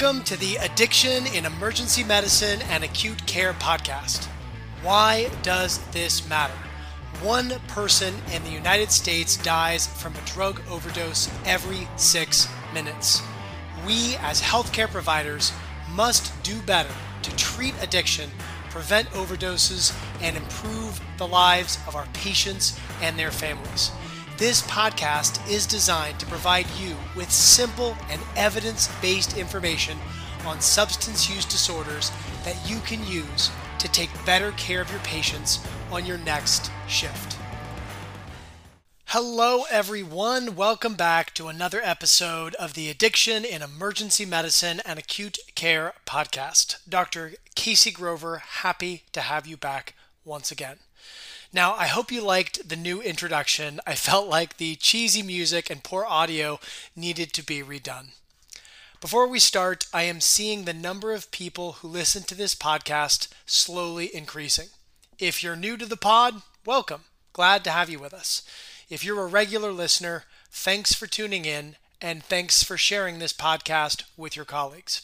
Welcome to the Addiction in Emergency Medicine and Acute Care podcast. Why does this matter? One person in the United States dies from a drug overdose every six minutes. We, as healthcare providers, must do better to treat addiction, prevent overdoses, and improve the lives of our patients and their families. This podcast is designed to provide you with simple and evidence based information on substance use disorders that you can use to take better care of your patients on your next shift. Hello, everyone. Welcome back to another episode of the Addiction in Emergency Medicine and Acute Care podcast. Dr. Casey Grover, happy to have you back once again. Now, I hope you liked the new introduction. I felt like the cheesy music and poor audio needed to be redone. Before we start, I am seeing the number of people who listen to this podcast slowly increasing. If you're new to the pod, welcome. Glad to have you with us. If you're a regular listener, thanks for tuning in and thanks for sharing this podcast with your colleagues.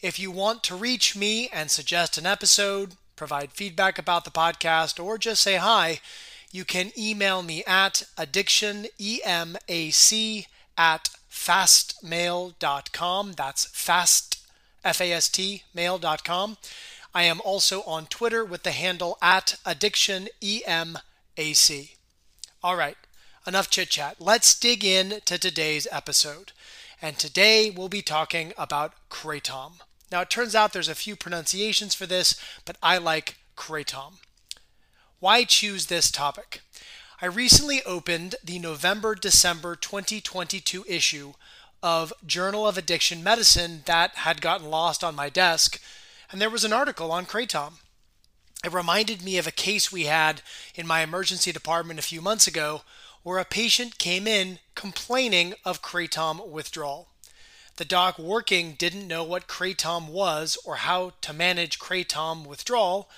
If you want to reach me and suggest an episode, provide feedback about the podcast, or just say hi, you can email me at addictionemac at fastmail.com. That's fast, F A S T, mail.com. I am also on Twitter with the handle at addictionemac. All right, enough chit chat. Let's dig in to today's episode. And today we'll be talking about kratom. Now, it turns out there's a few pronunciations for this, but I like kratom. Why choose this topic? I recently opened the November December 2022 issue of Journal of Addiction Medicine that had gotten lost on my desk, and there was an article on kratom. It reminded me of a case we had in my emergency department a few months ago where a patient came in complaining of kratom withdrawal. The doc working didn't know what kratom was or how to manage kratom withdrawal,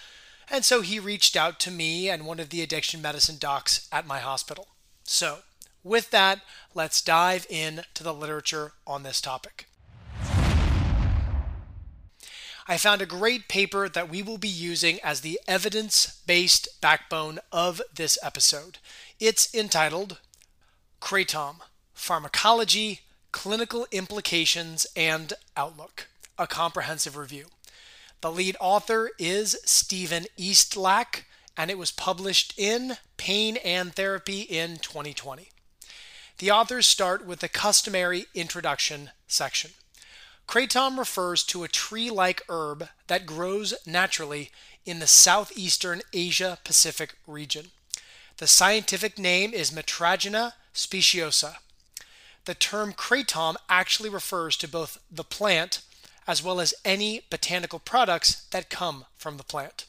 and so he reached out to me and one of the addiction medicine docs at my hospital. So, with that, let's dive in to the literature on this topic. I found a great paper that we will be using as the evidence based backbone of this episode. It's entitled Kratom Pharmacology, Clinical Implications and Outlook, a comprehensive review. The lead author is Steven Eastlack, and it was published in Pain and Therapy in 2020. The authors start with the customary introduction section. Kratom refers to a tree like herb that grows naturally in the southeastern Asia Pacific region. The scientific name is Mitragyna speciosa. The term kratom actually refers to both the plant as well as any botanical products that come from the plant.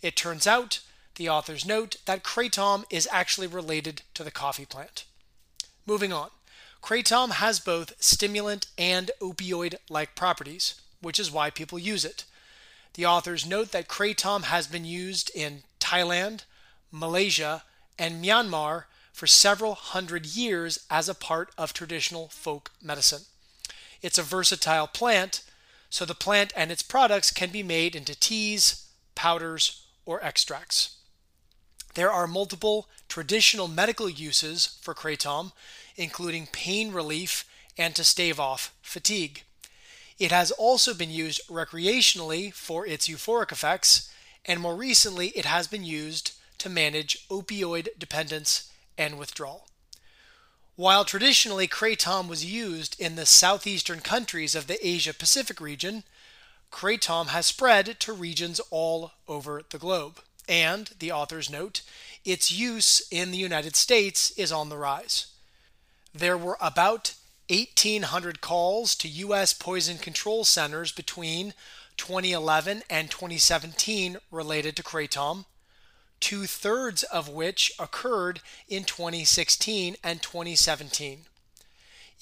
It turns out, the authors note, that kratom is actually related to the coffee plant. Moving on. Kratom has both stimulant and opioid like properties, which is why people use it. The authors note that kratom has been used in Thailand, Malaysia, and Myanmar for several hundred years as a part of traditional folk medicine. It's a versatile plant, so the plant and its products can be made into teas, powders, or extracts. There are multiple traditional medical uses for kratom, including pain relief and to stave off fatigue. It has also been used recreationally for its euphoric effects, and more recently, it has been used to manage opioid dependence and withdrawal. While traditionally kratom was used in the southeastern countries of the Asia Pacific region, kratom has spread to regions all over the globe. And, the authors note, its use in the United States is on the rise. There were about 1,800 calls to U.S. poison control centers between 2011 and 2017 related to kratom, two thirds of which occurred in 2016 and 2017.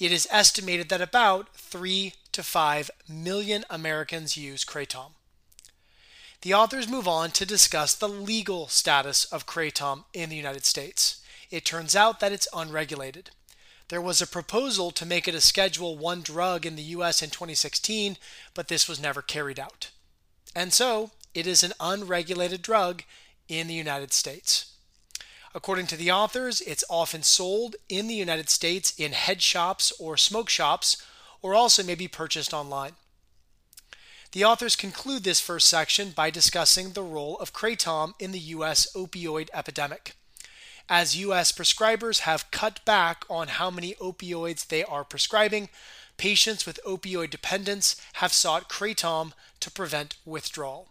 It is estimated that about 3 to 5 million Americans use kratom. The authors move on to discuss the legal status of kratom in the United States. It turns out that it's unregulated. There was a proposal to make it a Schedule 1 drug in the US in 2016, but this was never carried out. And so, it is an unregulated drug in the United States. According to the authors, it's often sold in the United States in head shops or smoke shops, or also may be purchased online. The authors conclude this first section by discussing the role of kratom in the U.S. opioid epidemic. As U.S. prescribers have cut back on how many opioids they are prescribing, patients with opioid dependence have sought kratom to prevent withdrawal.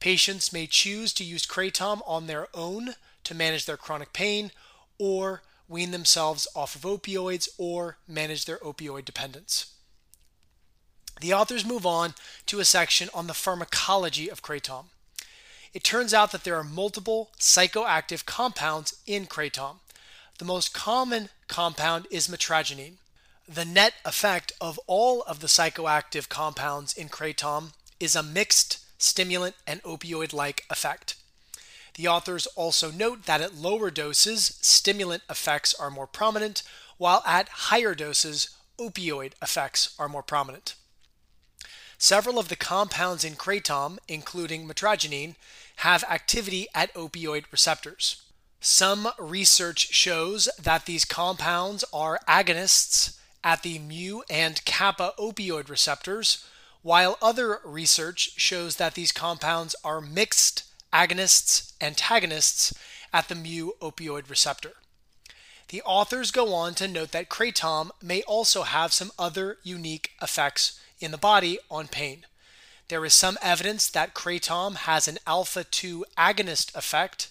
Patients may choose to use kratom on their own to manage their chronic pain or wean themselves off of opioids or manage their opioid dependence. The authors move on to a section on the pharmacology of kratom. It turns out that there are multiple psychoactive compounds in kratom. The most common compound is mitragynine. The net effect of all of the psychoactive compounds in kratom is a mixed stimulant and opioid like effect. The authors also note that at lower doses, stimulant effects are more prominent, while at higher doses, opioid effects are more prominent. Several of the compounds in kratom, including mitragynine, have activity at opioid receptors. Some research shows that these compounds are agonists at the mu and kappa opioid receptors, while other research shows that these compounds are mixed agonists antagonists at the mu opioid receptor. The authors go on to note that kratom may also have some other unique effects in the body on pain. There is some evidence that kratom has an alpha 2 agonist effect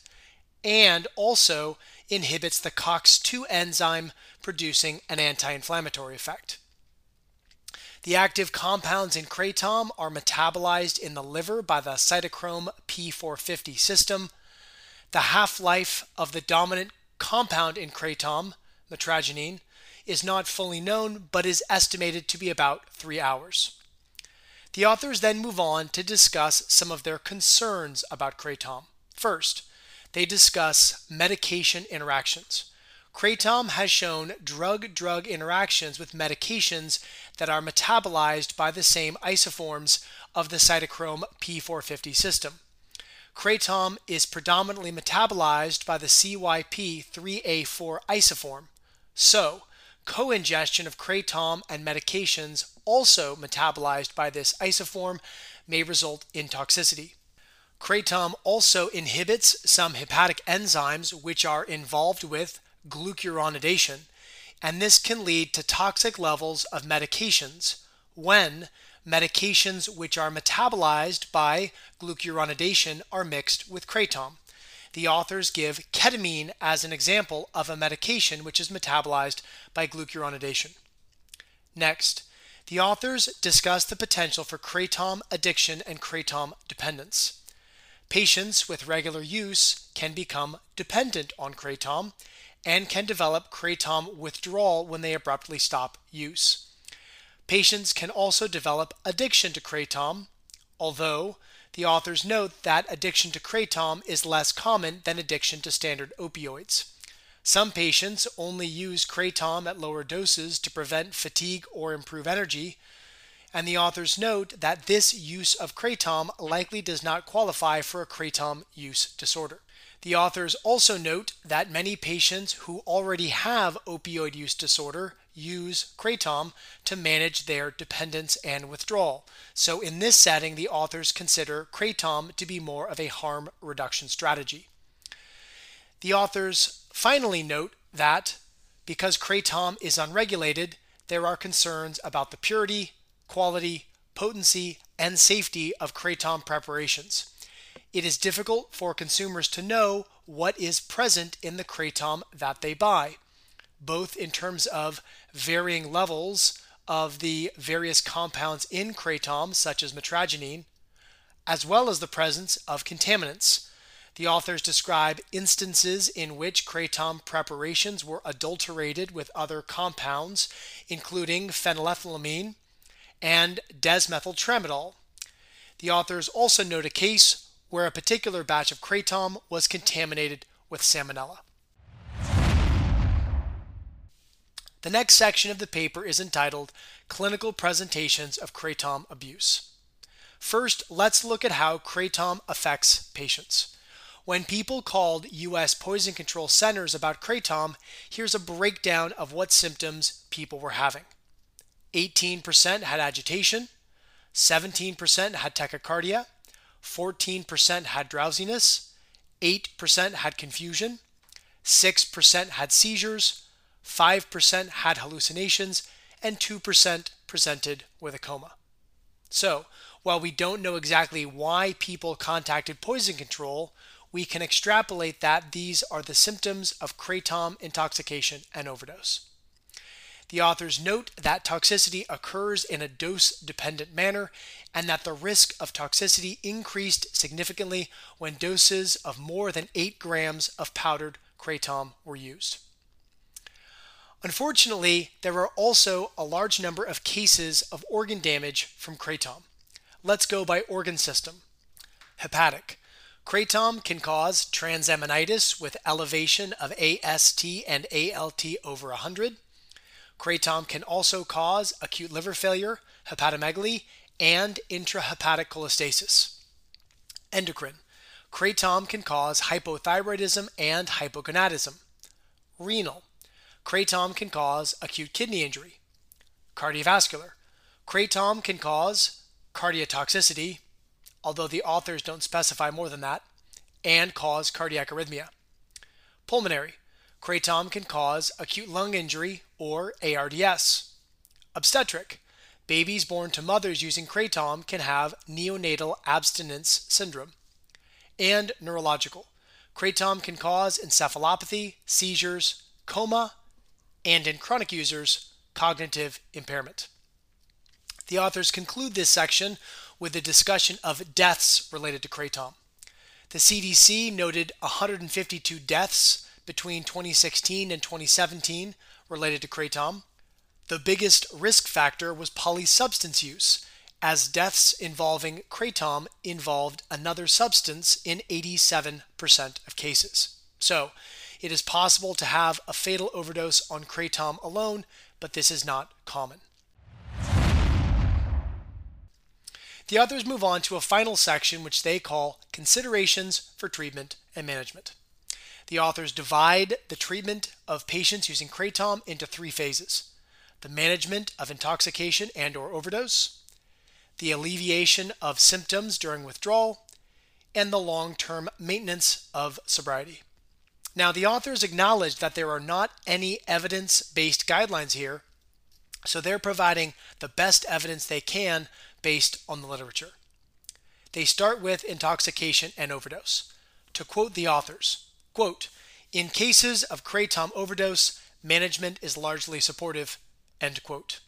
and also inhibits the COX2 enzyme, producing an anti inflammatory effect. The active compounds in kratom are metabolized in the liver by the cytochrome P450 system. The half life of the dominant compound in kratom, mitragynine, is not fully known but is estimated to be about three hours. The authors then move on to discuss some of their concerns about kratom. First, they discuss medication interactions. Kratom has shown drug drug interactions with medications that are metabolized by the same isoforms of the cytochrome P450 system. Kratom is predominantly metabolized by the CYP3A4 isoform. So, co-ingestion of kratom and medications also metabolized by this isoform may result in toxicity. Kratom also inhibits some hepatic enzymes which are involved with glucuronidation, and this can lead to toxic levels of medications when medications which are metabolized by glucuronidation are mixed with kratom. The authors give ketamine as an example of a medication which is metabolized by glucuronidation. Next, the authors discuss the potential for kratom addiction and kratom dependence. Patients with regular use can become dependent on kratom and can develop kratom withdrawal when they abruptly stop use. Patients can also develop addiction to kratom, although the authors note that addiction to kratom is less common than addiction to standard opioids. Some patients only use kratom at lower doses to prevent fatigue or improve energy, and the authors note that this use of kratom likely does not qualify for a kratom use disorder. The authors also note that many patients who already have opioid use disorder use kratom to manage their dependence and withdrawal. So, in this setting, the authors consider kratom to be more of a harm reduction strategy. The authors finally note that because kratom is unregulated, there are concerns about the purity, quality, potency, and safety of kratom preparations. It is difficult for consumers to know what is present in the kratom that they buy both in terms of varying levels of the various compounds in kratom, such as mitragynine, as well as the presence of contaminants. The authors describe instances in which kratom preparations were adulterated with other compounds, including phenylethylamine and desmethyltramadol. The authors also note a case where a particular batch of kratom was contaminated with salmonella. The next section of the paper is entitled Clinical Presentations of Kratom Abuse. First, let's look at how kratom affects patients. When people called U.S. poison control centers about kratom, here's a breakdown of what symptoms people were having 18% had agitation, 17% had tachycardia, 14% had drowsiness, 8% had confusion, 6% had seizures, 5% had hallucinations, and 2% presented with a coma. So, while we don't know exactly why people contacted poison control, we can extrapolate that these are the symptoms of kratom intoxication and overdose. The authors note that toxicity occurs in a dose dependent manner and that the risk of toxicity increased significantly when doses of more than 8 grams of powdered kratom were used. Unfortunately, there are also a large number of cases of organ damage from kratom. Let's go by organ system. Hepatic. Kratom can cause transaminitis with elevation of AST and ALT over 100. Kratom can also cause acute liver failure, hepatomegaly, and intrahepatic cholestasis. Endocrine. Kratom can cause hypothyroidism and hypogonadism. Renal. Kratom can cause acute kidney injury. Cardiovascular. Kratom can cause cardiotoxicity, although the authors don't specify more than that, and cause cardiac arrhythmia. Pulmonary. Kratom can cause acute lung injury or ARDS. Obstetric. Babies born to mothers using kratom can have neonatal abstinence syndrome. And neurological. Kratom can cause encephalopathy, seizures, coma, and in chronic users, cognitive impairment. The authors conclude this section with a discussion of deaths related to kratom. The CDC noted 152 deaths between 2016 and 2017 related to kratom. The biggest risk factor was polysubstance use, as deaths involving kratom involved another substance in 87% of cases. So, it is possible to have a fatal overdose on kratom alone, but this is not common. The authors move on to a final section which they call Considerations for Treatment and Management. The authors divide the treatment of patients using kratom into three phases the management of intoxication and or overdose, the alleviation of symptoms during withdrawal, and the long-term maintenance of sobriety. Now, the authors acknowledge that there are not any evidence-based guidelines here, so they're providing the best evidence they can based on the literature. They start with intoxication and overdose. To quote the authors, quote, in cases of kratom overdose, management is largely supportive, end quote.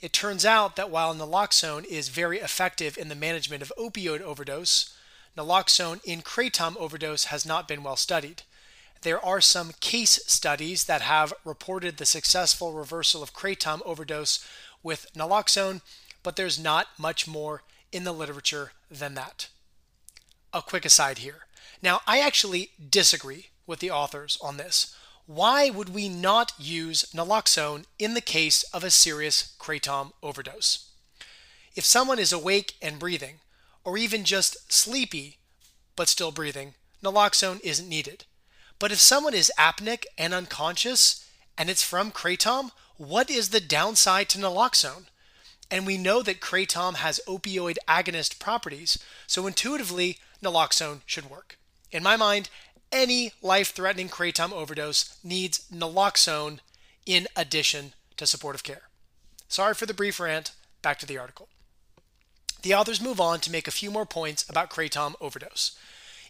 It turns out that while naloxone is very effective in the management of opioid overdose, naloxone in kratom overdose has not been well studied. There are some case studies that have reported the successful reversal of kratom overdose with naloxone, but there's not much more in the literature than that. A quick aside here. Now, I actually disagree with the authors on this. Why would we not use naloxone in the case of a serious kratom overdose? If someone is awake and breathing, or even just sleepy but still breathing, naloxone isn't needed. But if someone is apneic and unconscious and it's from kratom, what is the downside to naloxone? And we know that kratom has opioid agonist properties, so intuitively, naloxone should work. In my mind, any life threatening kratom overdose needs naloxone in addition to supportive care. Sorry for the brief rant, back to the article. The authors move on to make a few more points about kratom overdose.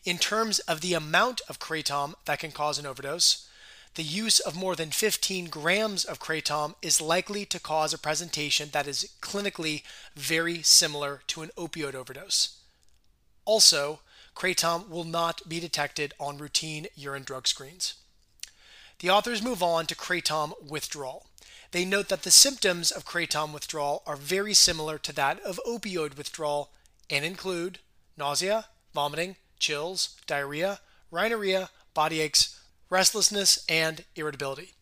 In terms of the amount of kratom that can cause an overdose, the use of more than 15 grams of kratom is likely to cause a presentation that is clinically very similar to an opioid overdose. Also, kratom will not be detected on routine urine drug screens. The authors move on to kratom withdrawal. They note that the symptoms of kratom withdrawal are very similar to that of opioid withdrawal and include nausea, vomiting, chills, diarrhea, rhinorrhea, body aches, restlessness, and irritability.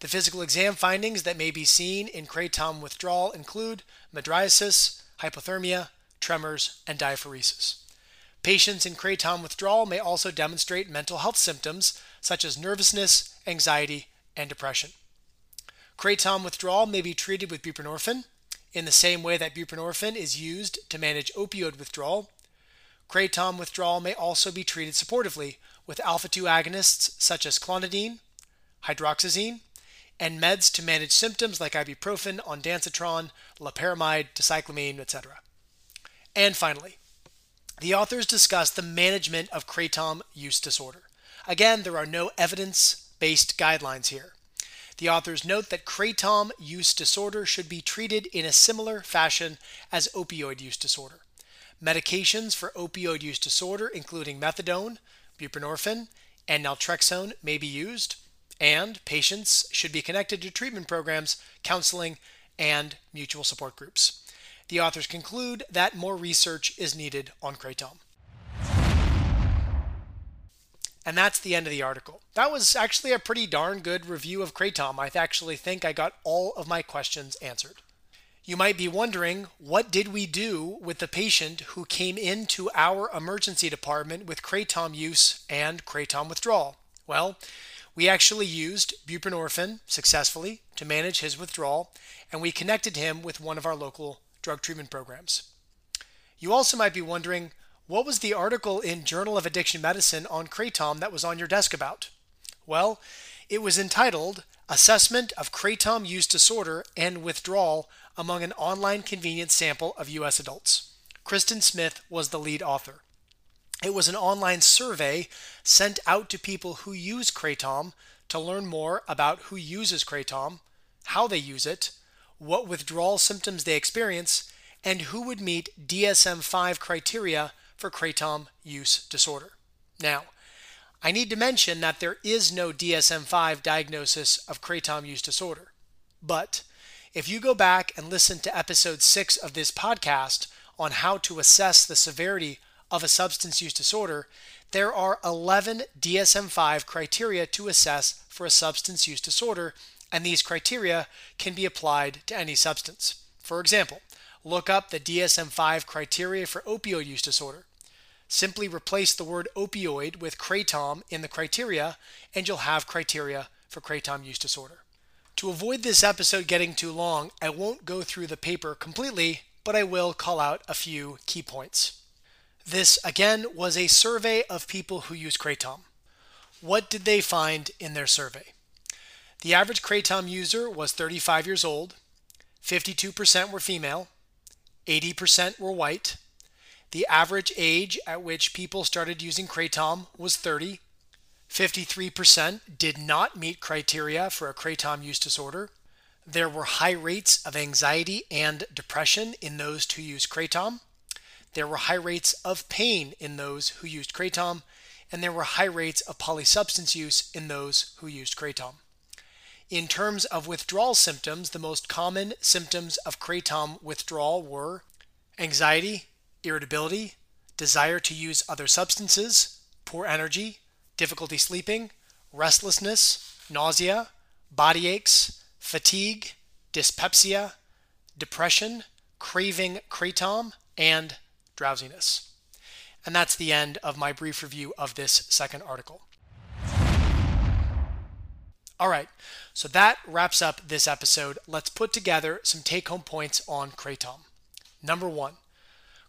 The physical exam findings that may be seen in kratom withdrawal include mydriasis, hypothermia, tremors, and diaphoresis. Patients in kratom withdrawal may also demonstrate mental health symptoms such as nervousness, anxiety, and depression. Kratom withdrawal may be treated with buprenorphine in the same way that buprenorphine is used to manage opioid withdrawal. Kratom withdrawal may also be treated supportively with alpha 2 agonists such as clonidine, hydroxyzine, and meds to manage symptoms like ibuprofen, ondansetron, loperamide, dicyclomine, etc. And finally, the authors discuss the management of kratom use disorder. Again, there are no evidence based guidelines here. The authors note that kratom use disorder should be treated in a similar fashion as opioid use disorder. Medications for opioid use disorder, including methadone, buprenorphine, and naltrexone, may be used, and patients should be connected to treatment programs, counseling, and mutual support groups. The authors conclude that more research is needed on kratom. And that's the end of the article. That was actually a pretty darn good review of Kratom. I actually think I got all of my questions answered. You might be wondering, what did we do with the patient who came into our emergency department with kratom use and kratom withdrawal? Well, we actually used buprenorphine successfully to manage his withdrawal, and we connected him with one of our local drug treatment programs. You also might be wondering, what was the article in Journal of Addiction Medicine on kratom that was on your desk about? Well, it was entitled Assessment of Kratom Use Disorder and Withdrawal Among an Online Convenience Sample of U.S. Adults. Kristen Smith was the lead author. It was an online survey sent out to people who use Kratom to learn more about who uses Kratom, how they use it, what withdrawal symptoms they experience, and who would meet DSM 5 criteria for Kratom use disorder. Now, I need to mention that there is no DSM 5 diagnosis of Kratom use disorder. But if you go back and listen to episode 6 of this podcast on how to assess the severity of a substance use disorder, there are 11 DSM 5 criteria to assess for a substance use disorder, and these criteria can be applied to any substance. For example, look up the DSM 5 criteria for opioid use disorder. Simply replace the word opioid with kratom in the criteria, and you'll have criteria for kratom use disorder. To avoid this episode getting too long, I won't go through the paper completely, but I will call out a few key points. This, again, was a survey of people who use Kratom. What did they find in their survey? The average Kratom user was 35 years old, 52% were female, 80% were white. The average age at which people started using Kratom was 30. 53% did not meet criteria for a Kratom use disorder. There were high rates of anxiety and depression in those who used Kratom. There were high rates of pain in those who used kratom, and there were high rates of polysubstance use in those who used kratom. In terms of withdrawal symptoms, the most common symptoms of kratom withdrawal were anxiety, irritability, desire to use other substances, poor energy, difficulty sleeping, restlessness, nausea, body aches, fatigue, dyspepsia, depression, craving kratom, and drowsiness. And that's the end of my brief review of this second article. All right, so that wraps up this episode. Let's put together some take home points on kratom. Number one,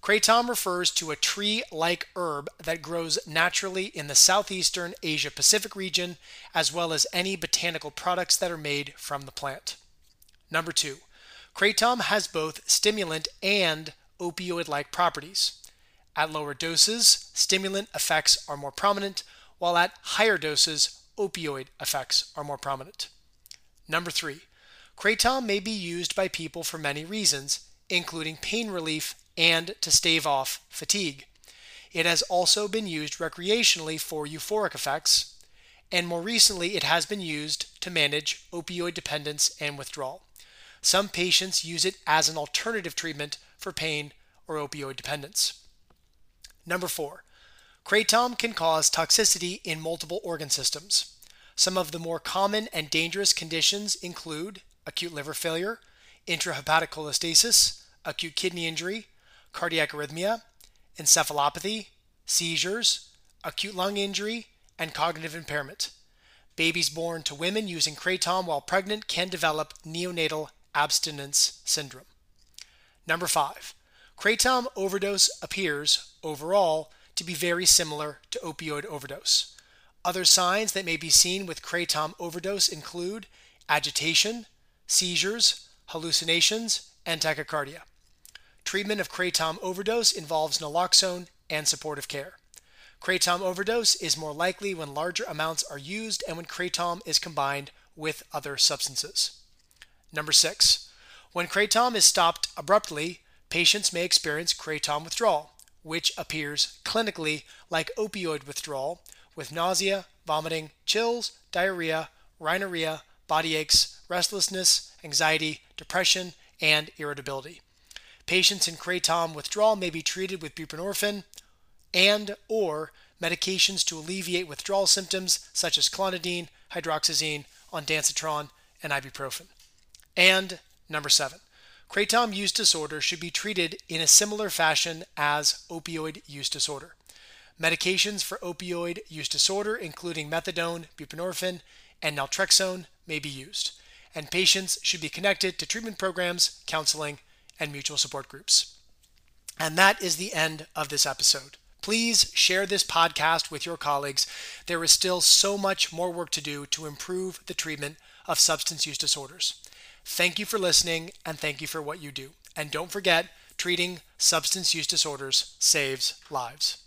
kratom refers to a tree like herb that grows naturally in the southeastern Asia Pacific region, as well as any botanical products that are made from the plant. Number two, kratom has both stimulant and opioid like properties. At lower doses, stimulant effects are more prominent, while at higher doses, opioid effects are more prominent. Number three, kratom may be used by people for many reasons, including pain relief and to stave off fatigue. It has also been used recreationally for euphoric effects, and more recently, it has been used to manage opioid dependence and withdrawal. Some patients use it as an alternative treatment for pain or opioid dependence. Number four, kratom can cause toxicity in multiple organ systems. Some of the more common and dangerous conditions include acute liver failure, intrahepatic cholestasis, acute kidney injury, cardiac arrhythmia, encephalopathy, seizures, acute lung injury, and cognitive impairment. Babies born to women using Kratom while pregnant can develop neonatal abstinence syndrome. Number five, Kratom overdose appears, overall, to be very similar to opioid overdose. Other signs that may be seen with Kratom overdose include agitation, seizures, hallucinations, and tachycardia. Treatment of kratom overdose involves naloxone and supportive care. Kratom overdose is more likely when larger amounts are used and when kratom is combined with other substances. Number six, when kratom is stopped abruptly, patients may experience kratom withdrawal, which appears clinically like opioid withdrawal with nausea, vomiting, chills, diarrhea, rhinorrhea, body aches, restlessness, anxiety, depression, and irritability. Patients in kratom withdrawal may be treated with buprenorphine and or medications to alleviate withdrawal symptoms such as clonidine, hydroxyzine, ondansetron, and ibuprofen. And number 7. Kratom use disorder should be treated in a similar fashion as opioid use disorder. Medications for opioid use disorder, including methadone, buprenorphine, and naltrexone, may be used, and patients should be connected to treatment programs, counseling, and mutual support groups. And that is the end of this episode. Please share this podcast with your colleagues. There is still so much more work to do to improve the treatment of substance use disorders. Thank you for listening and thank you for what you do. And don't forget, treating substance use disorders saves lives.